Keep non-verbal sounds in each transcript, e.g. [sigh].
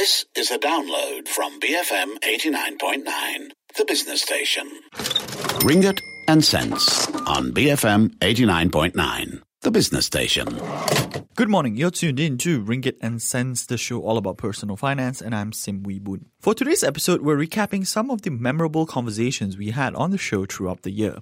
This is a download from BFM 89.9, the business station. Ringgit and cents on BFM 89.9, the business station. Good morning. You're tuned in to Ringgit and Cents, the show all about personal finance, and I'm Sim Wee Boon. For today's episode, we're recapping some of the memorable conversations we had on the show throughout the year.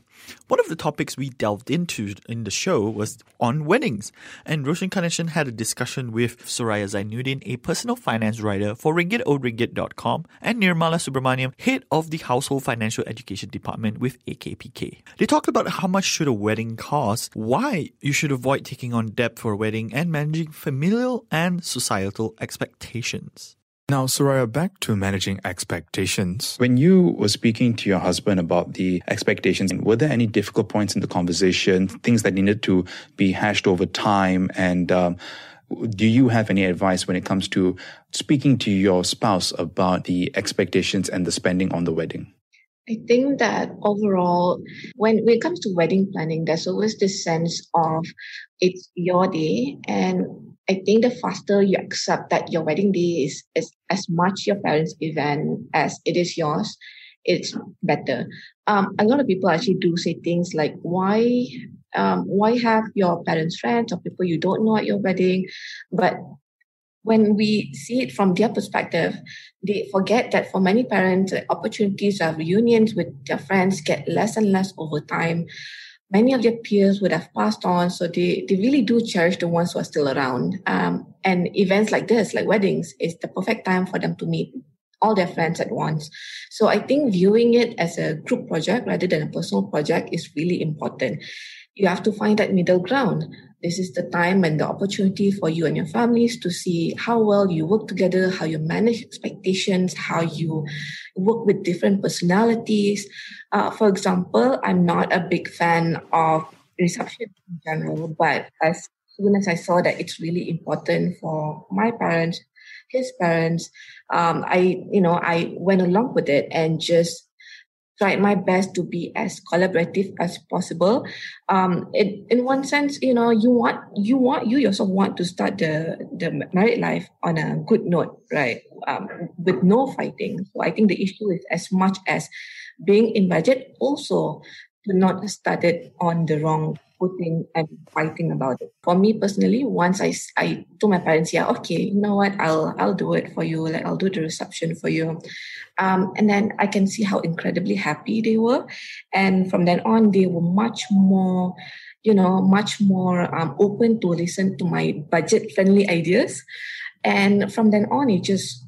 One of the topics we delved into in the show was on weddings, and Roshan Kanesan had a discussion with Soraya Zainuddin, a personal finance writer for ringgitohringgit.com, and Nirmala Subramaniam, head of the Household Financial Education Department with AKPK. They talked about how much should a wedding cost, why you should avoid taking on debt for a wedding, and managing familial and societal expectations. Now, Soraya, back to managing expectations. When you were speaking to your husband about the expectations, were there any difficult points in the conversation, things that needed to be hashed over time? And um, do you have any advice when it comes to speaking to your spouse about the expectations and the spending on the wedding? I think that overall, when, when it comes to wedding planning, there's always this sense of it's your day and I think the faster you accept that your wedding day is, is as much your parents' event as it is yours, it's better. Um, a lot of people actually do say things like, why, um, why have your parents' friends or people you don't know at your wedding? But when we see it from their perspective, they forget that for many parents, opportunities of reunions with their friends get less and less over time many of their peers would have passed on. So they, they really do cherish the ones who are still around. Um, and events like this, like weddings, is the perfect time for them to meet all their friends at once. So I think viewing it as a group project rather than a personal project is really important. You have to find that middle ground. This is the time and the opportunity for you and your families to see how well you work together, how you manage expectations, how you work with different personalities. Uh, for example, I'm not a big fan of reception in general, but as soon as I saw that it's really important for my parents, his parents, um, I, you know, I went along with it and just tried my best to be as collaborative as possible. Um, it, in one sense, you know, you want you want you yourself want to start the the married life on a good note, right? Um, with no fighting. So I think the issue is as much as being in budget, also to not start it on the wrong footing and fighting about it. For me personally, once I, I told my parents, yeah, okay, you know what, I'll I'll do it for you. Like I'll do the reception for you. Um, and then I can see how incredibly happy they were. And from then on, they were much more, you know, much more um, open to listen to my budget friendly ideas. And from then on, it just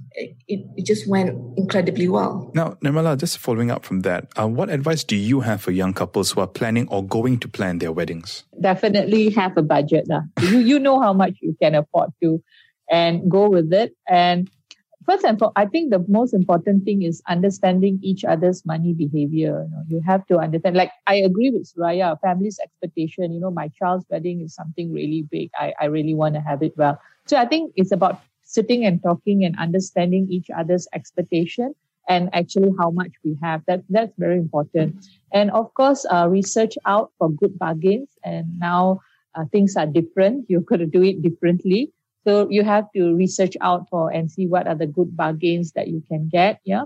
it, it just went incredibly well. Now, Nirmala, just following up from that, uh, what advice do you have for young couples who are planning or going to plan their weddings? Definitely have a budget. Uh. you, you know how much you can afford to and go with it. And first and foremost, I think the most important thing is understanding each other's money behavior. You, know, you have to understand, like I agree with Soraya, family's expectation, you know, my child's wedding is something really big. I, I really want to have it well. So I think it's about sitting and talking and understanding each other's expectation and actually how much we have. That that's very important. And of course, uh, research out for good bargains. And now uh, things are different. [laughs] You've got to do it differently. So you have to research out for and see what are the good bargains that you can get. Yeah.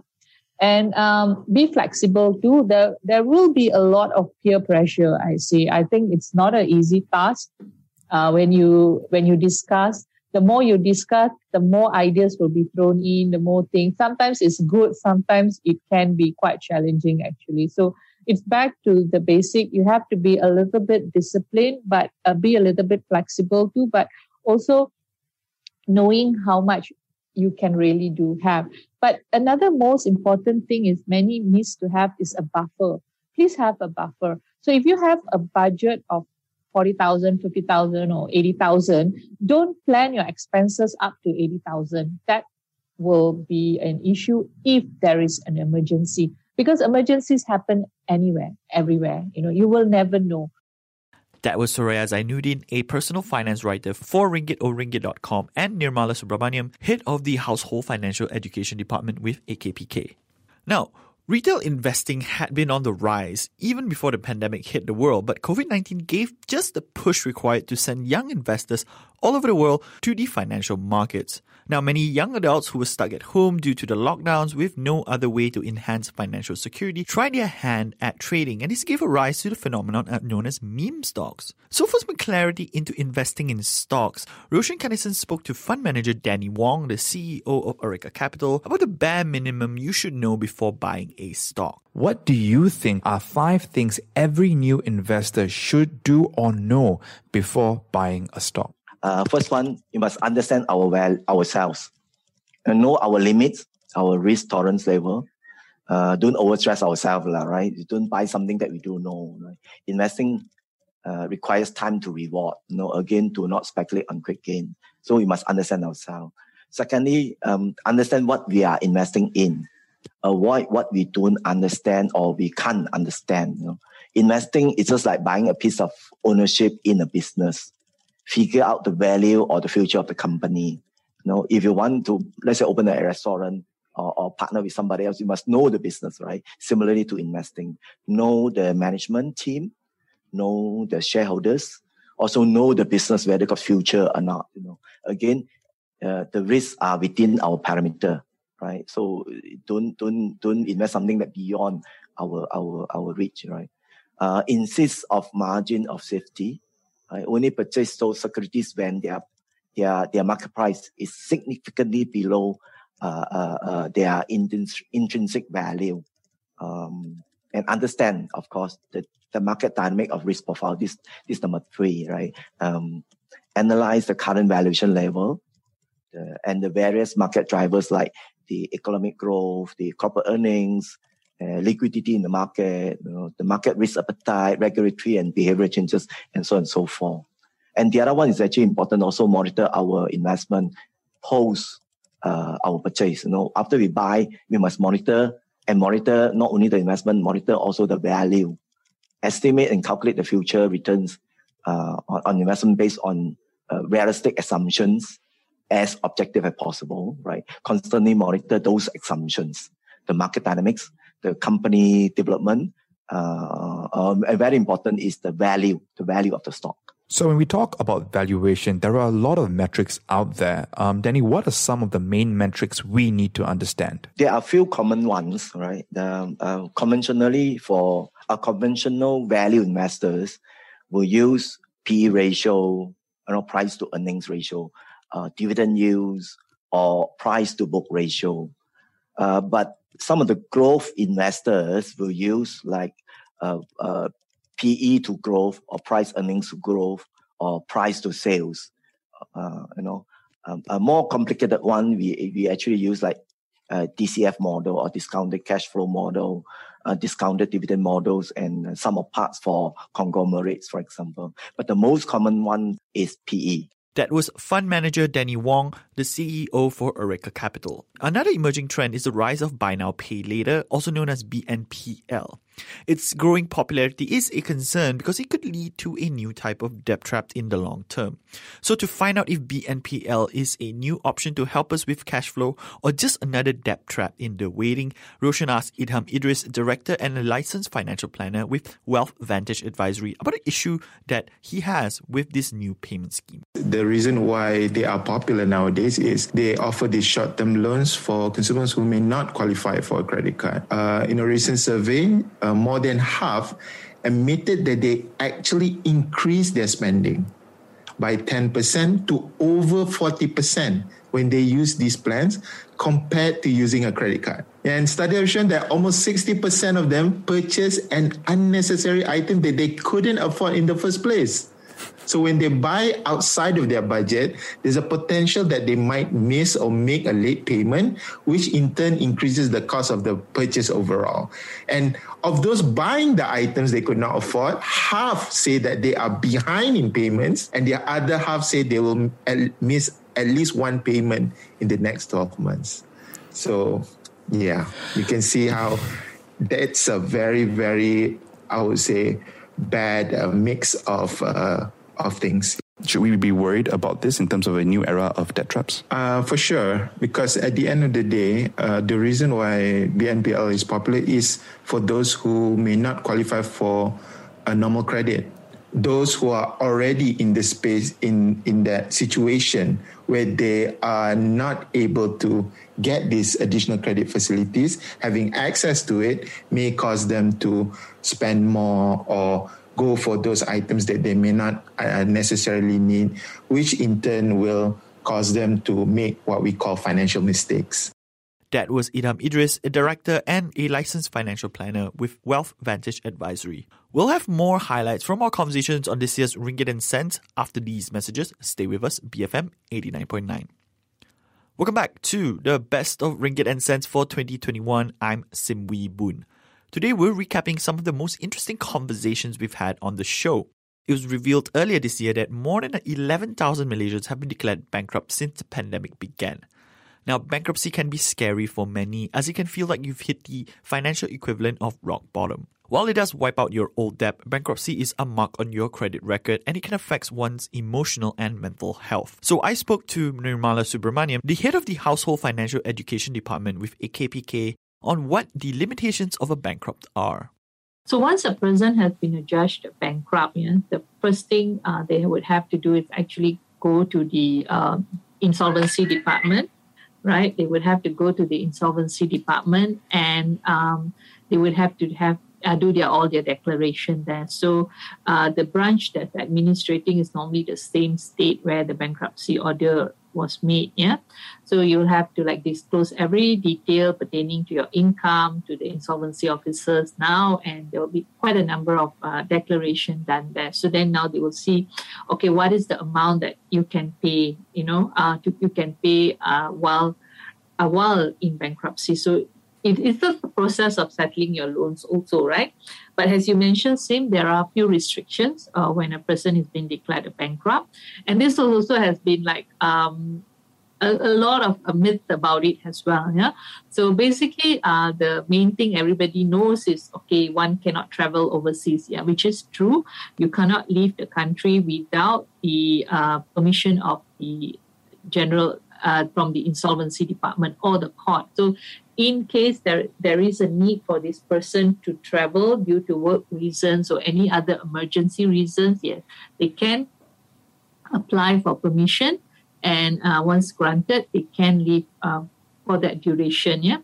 And um, be flexible too. There, there will be a lot of peer pressure. I see. I think it's not an easy task uh, when you when you discuss the more you discuss, the more ideas will be thrown in, the more things. Sometimes it's good, sometimes it can be quite challenging actually. So it's back to the basic. You have to be a little bit disciplined, but uh, be a little bit flexible too, but also knowing how much you can really do have. But another most important thing is many needs to have is a buffer. Please have a buffer. So if you have a budget of 40,000, 50,000 or 80,000, don't plan your expenses up to 80,000. That will be an issue if there is an emergency because emergencies happen anywhere, everywhere. You know, you will never know. That was Soraya Zainuddin, a personal finance writer for ringgitohringgit.com and Nirmala Subramaniam, head of the Household Financial Education Department with AKPK. Now, Retail investing had been on the rise even before the pandemic hit the world, but COVID 19 gave just the push required to send young investors all over the world to the financial markets. Now, many young adults who were stuck at home due to the lockdowns with no other way to enhance financial security tried their hand at trading, and this gave a rise to the phenomenon uh, known as meme stocks. So, for some clarity into investing in stocks, Roshan Kanesan spoke to fund manager Danny Wong, the CEO of Areca Capital, about the bare minimum you should know before buying a stock. What do you think are five things every new investor should do or know before buying a stock? Uh, first one, you must understand our well ourselves and know our limits, our risk tolerance level. Uh, don't overstress ourselves, right? You don't buy something that we don't know. Right? Investing uh, requires time to reward. You know, again, do not speculate on quick gain. So we must understand ourselves. Secondly, um, understand what we are investing in. Avoid what we don't understand or we can't understand. You know? Investing is just like buying a piece of ownership in a business figure out the value or the future of the company. You know, if you want to, let's say, open a restaurant or, or partner with somebody else, you must know the business, right? Similarly to investing, know the management team, know the shareholders, also know the business whether got future or not. You know, again, uh, the risks are within our parameter, right? So don't don't don't invest something that beyond our our our reach, right? Uh, insist of margin of safety I only purchase those securities when their their their market price is significantly below uh, uh, uh, their intrinsic value. Um, and understand, of course, the, the market dynamic of risk profile. This this number three, right? Um, analyze the current valuation level and the various market drivers like the economic growth, the corporate earnings, uh, liquidity in the market, you know, the market risk appetite, regulatory and behavioral changes, and so on and so forth. And the other one is actually important. Also monitor our investment post uh, our purchase. You know, after we buy, we must monitor and monitor not only the investment, monitor also the value, estimate and calculate the future returns uh, on, on, investment based on uh, realistic assumptions as objective as possible. Right, constantly monitor those assumptions, the market dynamics, the company development. Uh, um, and very important is the value, the value of the stock. So when we talk about valuation, there are a lot of metrics out there. Um, Danny, what are some of the main metrics we need to understand? There are a few common ones, right? The, uh, conventionally, for a conventional value investors, will use P ratio, you know, price to earnings ratio, uh, dividend yields, or price to book ratio. Uh, but some of the growth investors will use like uh, uh, PE to growth or price earnings to growth or price to sales. Uh, you know, um, a more complicated one we we actually use like DCF model or discounted cash flow model, uh, discounted dividend models, and some of parts for conglomerates, for example. But the most common one is PE. That was fund manager Danny Wong, the CEO for Areca Capital. Another emerging trend is the rise of buy now pay later, also known as BNPL. Its growing popularity is a concern because it could lead to a new type of debt trap in the long term. So to find out if BNPL is a new option to help us with cash flow or just another debt trap in the waiting, Roshan asked Idham Idris, director and a licensed financial planner with Wealth Vantage Advisory, about an issue that he has with this new payment scheme. The reason why they are popular nowadays is they offer these short-term loans for consumers who may not qualify for a credit card. Uh, in a recent survey, uh, more than half admitted that they actually increased their spending by 10% to over 40% when they use these plans compared to using a credit card. And studies have shown that almost 60% of them purchase an unnecessary item that they couldn't afford in the first place. So when they buy outside of their budget, there's a potential that they might miss or make a late payment, which in turn increases the cost of the purchase overall. And of those buying the items they could not afford, half say that they are behind in payments, and the other half say they will miss at least one payment in the next 12 months. So, yeah, you can see how that's a very, very, I would say, bad uh, mix of uh, of things. Should we be worried about this in terms of a new era of debt traps? Uh, for sure, because at the end of the day, uh, the reason why BNPL is popular is for those who may not qualify for a normal credit, those who are already in the space in in that situation where they are not able to get these additional credit facilities having access to it may cause them to spend more or go for those items that they may not uh, necessarily need which in turn will cause them to make what we call financial mistakes that was Idham Idris, a director and a licensed financial planner with Wealth Vantage Advisory. We'll have more highlights from our conversations on this year's Ringgit and Cents after these messages. Stay with us, BFM 89.9. Welcome back to the best of Ringgit and Cents for 2021. I'm Sim Boon. Today we're recapping some of the most interesting conversations we've had on the show. It was revealed earlier this year that more than 11,000 Malaysians have been declared bankrupt since the pandemic began. Now, bankruptcy can be scary for many as it can feel like you've hit the financial equivalent of rock bottom. While it does wipe out your old debt, bankruptcy is a mark on your credit record and it can affect one's emotional and mental health. So I spoke to Nirmala Subramaniam, the head of the Household Financial Education Department with AKPK, on what the limitations of a bankrupt are. So once a person has been adjudged bankrupt, you the first thing uh, they would have to do is actually go to the uh, insolvency department right? They would have to go to the insolvency department and um, they would have to have uh, do their all their declaration there. So uh, the branch that's administrating is normally the same state where the bankruptcy order was made. Yeah, so you'll have to like disclose every detail pertaining to your income to the insolvency officers now, and there will be quite a number of uh, declaration done there. So then now they will see, okay, what is the amount that you can pay? You know, uh, to, you can pay uh, while uh, while in bankruptcy. So it is the process of settling your loans also, right? But as you mentioned, same, there are a few restrictions uh, when a person is being declared a bankrupt. And this also has been like um, a, a, lot of a myth about it as well. Yeah. So basically, uh, the main thing everybody knows is okay, one cannot travel overseas. Yeah, which is true. You cannot leave the country without the uh, permission of the general uh, from the insolvency department or the court. So in case there, there is a need for this person to travel due to work reasons or any other emergency reasons, yes, they can apply for permission. And uh, once granted, they can leave uh, for that duration. Yeah.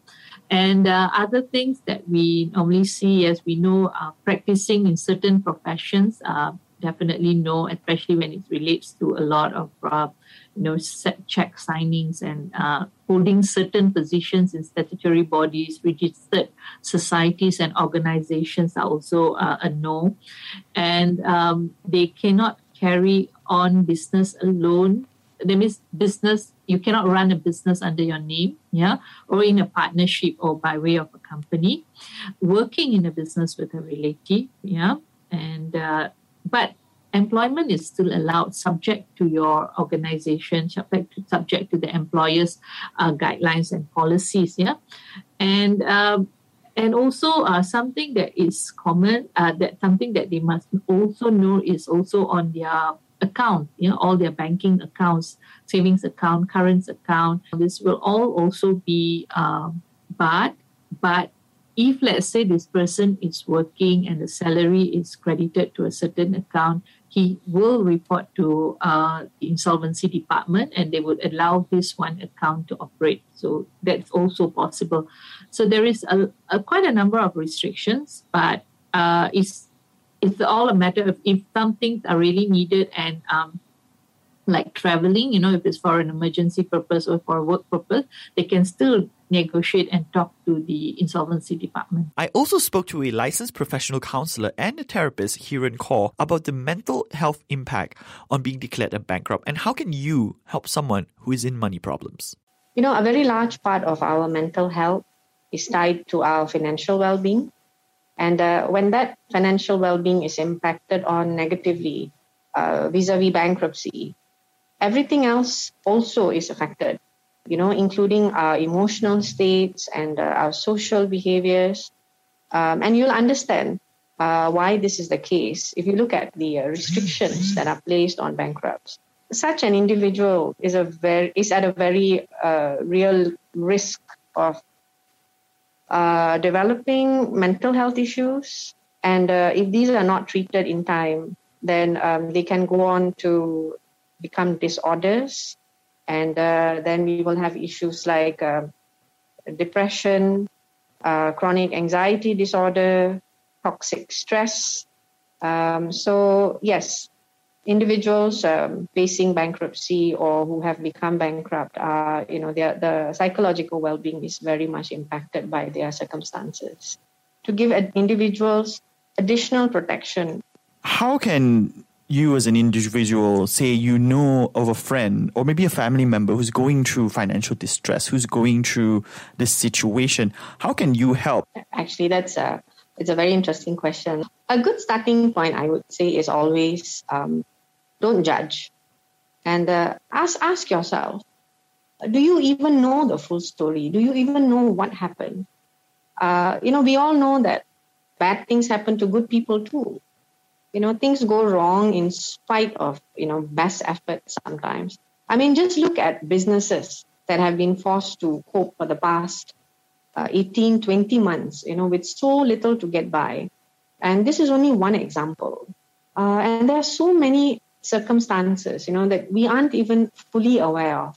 And uh, other things that we normally see, as we know, uh, practicing in certain professions, uh, definitely no, especially when it relates to a lot of uh, you know, check signings and uh, holding certain positions in statutory bodies, registered societies and organizations are also uh, a no. And um, they cannot carry on business alone. That means business, you cannot run a business under your name, yeah, or in a partnership or by way of a company. Working in a business with a relative, yeah, and uh, but employment is still allowed subject to your organization subject to, subject to the employer's uh, guidelines and policies yeah? And um, and also uh, something that is common uh, that something that they must also know is also on their account you know all their banking accounts savings account current account. This will all also be um, barred. But if let's say this person is working and the salary is credited to a certain account he will report to uh, the insolvency department and they would allow this one account to operate. So that's also possible. So there is a, a quite a number of restrictions, but uh, it's it's all a matter of if some things are really needed and um, like traveling, you know, if it's for an emergency purpose or for work purpose, they can still negotiate and talk to the insolvency department. I also spoke to a licensed professional counselor and a therapist, here Hiran Kaur, about the mental health impact on being declared a bankrupt and how can you help someone who is in money problems? You know, a very large part of our mental health is tied to our financial well being. And uh, when that financial well being is impacted on negatively vis a vis bankruptcy, everything else also is affected you know, including our emotional states and uh, our social behaviors. Um, and you'll understand uh, why this is the case if you look at the uh, restrictions that are placed on bankrupts. Such an individual is a very is at a very uh, real risk of uh, developing mental health issues, and uh, if these are not treated in time, then um, they can go on to become disorders. And uh, then we will have issues like uh, depression, uh, chronic anxiety disorder, toxic stress. Um, so, yes, individuals um, facing bankruptcy or who have become bankrupt are, you know, their, the psychological well-being is very much impacted by their circumstances. To give individuals additional protection. How can you as an individual say you know of a friend or maybe a family member who's going through financial distress, who's going through this situation? How can you help? Actually, that's a it's a very interesting question. A good starting point, I would say, is always um, don't judge, and uh, ask ask yourself: Do you even know the full story? Do you even know what happened? Uh, you know, we all know that bad things happen to good people too you know things go wrong in spite of you know best efforts sometimes. I mean just look at businesses that have been forced to cope for the past uh, 18 20 months you know with so little to get by. And this is only one example. Uh, and there are so many circumstances you know that we aren't even fully aware of.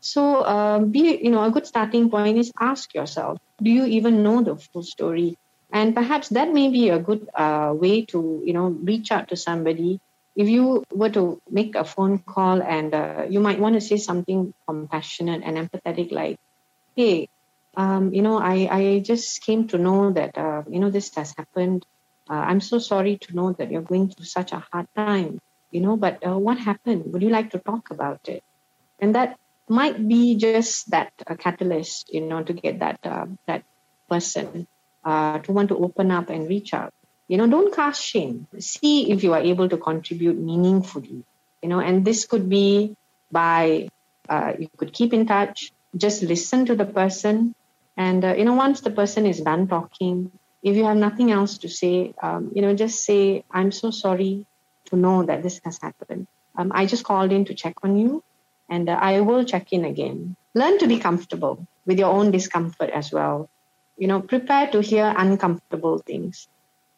So uh, be you know a good starting point is ask yourself do you even know the full story and perhaps that may be a good uh, way to you know reach out to somebody. If you were to make a phone call and uh, you might want to say something compassionate and empathetic like hey um, you know I, I just came to know that uh, you know this has happened. Uh, i'm so sorry to know that you're going through such a hard time you know but uh, what happened? Would you like to talk about it? And that might be just that uh, catalyst you know to get that that person uh, to want to open up and reach out. You know, don't cast shame. See if you are able to contribute meaningfully. You know, and this could be by uh, you could keep in touch, just listen to the person, and uh, you know, once the person is done talking, if you have nothing else to say, um, you know, just say, "I'm so sorry to know that this has happened. Um, I just called in to check on you, and uh, I will check in again." Learn to be comfortable with your own discomfort as well you know, prepare to hear uncomfortable things.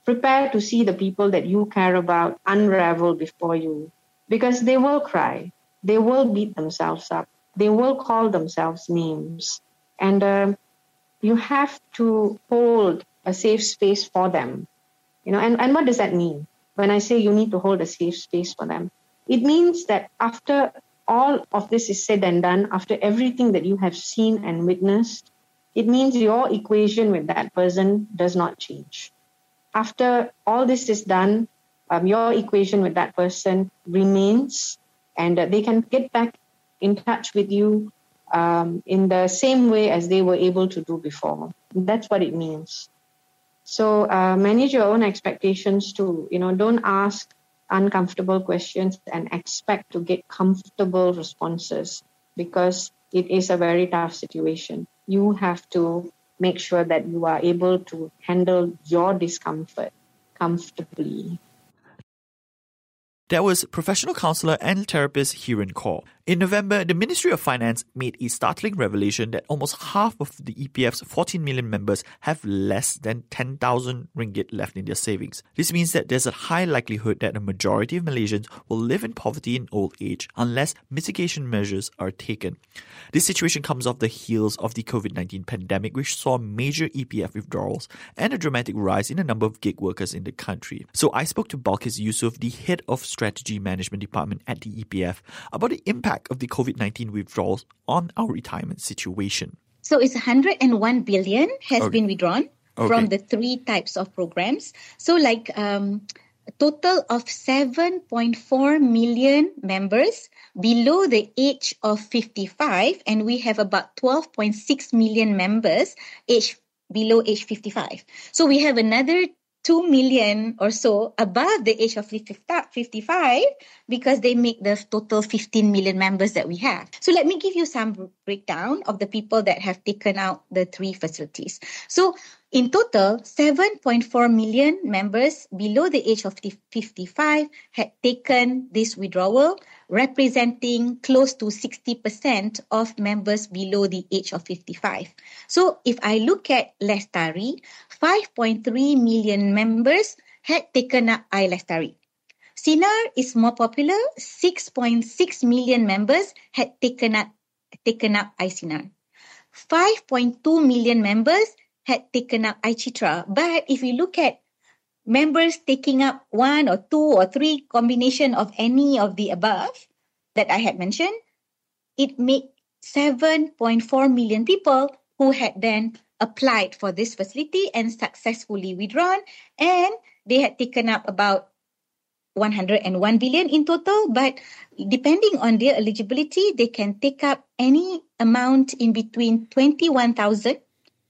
Prepare to see the people that you care about unravel before you because they will cry. They will beat themselves up. They will call themselves names. And uh, you have to hold a safe space for them. You know, and, and what does that mean? When I say you need to hold a safe space for them, it means that after all of this is said and done, after everything that you have seen and witnessed, it means your equation with that person does not change. After all this is done, um, your equation with that person remains, and uh, they can get back in touch with you um, in the same way as they were able to do before. That's what it means. So uh, manage your own expectations too. You know, don't ask uncomfortable questions and expect to get comfortable responses because it is a very tough situation you have to make sure that you are able to handle your discomfort comfortably. That was professional counselor and therapist Hiren Kaur. In November, the Ministry of Finance made a startling revelation that almost half of the EPF's 14 million members have less than 10,000 ringgit left in their savings. This means that there's a high likelihood that a majority of Malaysians will live in poverty in old age unless mitigation measures are taken. This situation comes off the heels of the COVID 19 pandemic, which saw major EPF withdrawals and a dramatic rise in the number of gig workers in the country. So I spoke to Balkis Yusuf, the head of strategy management department at the EPF, about the impact impact of the COVID 19 withdrawals on our retirement situation? So it's 101 billion has okay. been withdrawn okay. from the three types of programs. So like um, a total of 7.4 million members below the age of 55 and we have about 12.6 million members age below age 55. So we have another 2 million or so above the age of 55 because they make the total 15 million members that we have. So let me give you some breakdown of the people that have taken out the three facilities. So in total, 7.4 million members below the age of 55 had taken this withdrawal, representing close to 60% of members below the age of 55. So if I look at Lestari, 5.3 million members had taken up iLestari. Sinar is more popular. 6.6 million members had taken up, taken up iSinar. 5.2 million members had taken up iCitra. But if you look at members taking up one or two or three combination of any of the above that I had mentioned, it made 7.4 million people who had then applied for this facility and successfully withdrawn and they had taken up about 101 billion in total, but depending on their eligibility, they can take up any amount in between 21,000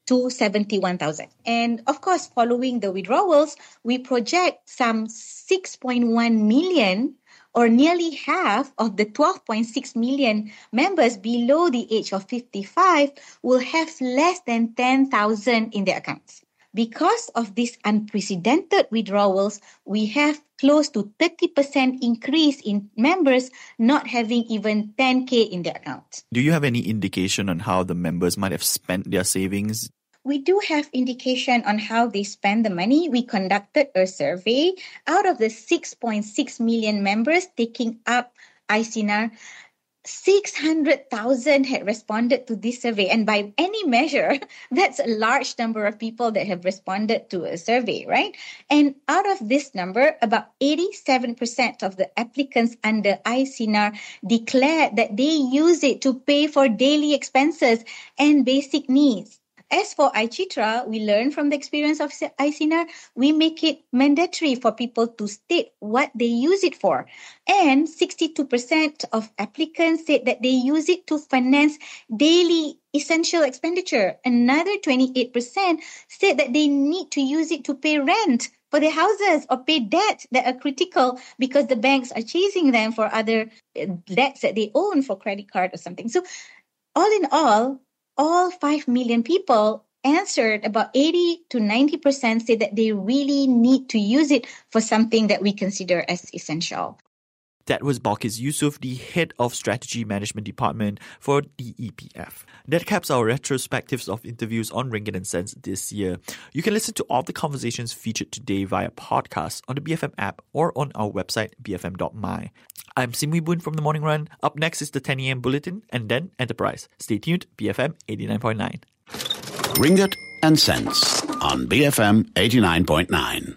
to 71,000. And of course, following the withdrawals, we project some 6.1 million or nearly half of the 12.6 million members below the age of 55 will have less than 10,000 in their accounts. Because of these unprecedented withdrawals, we have close to 30% increase in members not having even 10K in their account. Do you have any indication on how the members might have spent their savings? We do have indication on how they spend the money. We conducted a survey out of the 6.6 million members taking up iSinar 600,000 had responded to this survey. And by any measure, [laughs] that's a large number of people that have responded to a survey, right? And out of this number, about 87% of the applicants under iSinar declared that they use it to pay for daily expenses and basic needs. As for iCitra, we learn from the experience of iSinar, we make it mandatory for people to state what they use it for. And 62% of applicants said that they use it to finance daily essential expenditure. Another 28% said that they need to use it to pay rent for their houses or pay debt that are critical because the banks are chasing them for other uh, debts that they own for credit card or something. So all in all, all 5 million people answered, about 80 to 90% say that they really need to use it for something that we consider as essential. That was Balkis Yusuf, the head of strategy management department for the EPF. That caps our retrospectives of interviews on Ringgit and Cents this year. You can listen to all the conversations featured today via podcast on the BFM app or on our website, bfm.my. I'm Sim Wee Boon from The Morning Run. Up next is the 10 a.m. bulletin and then Enterprise. Stay tuned, BFM 89.9. Ringgit and Cents on BFM 89.9,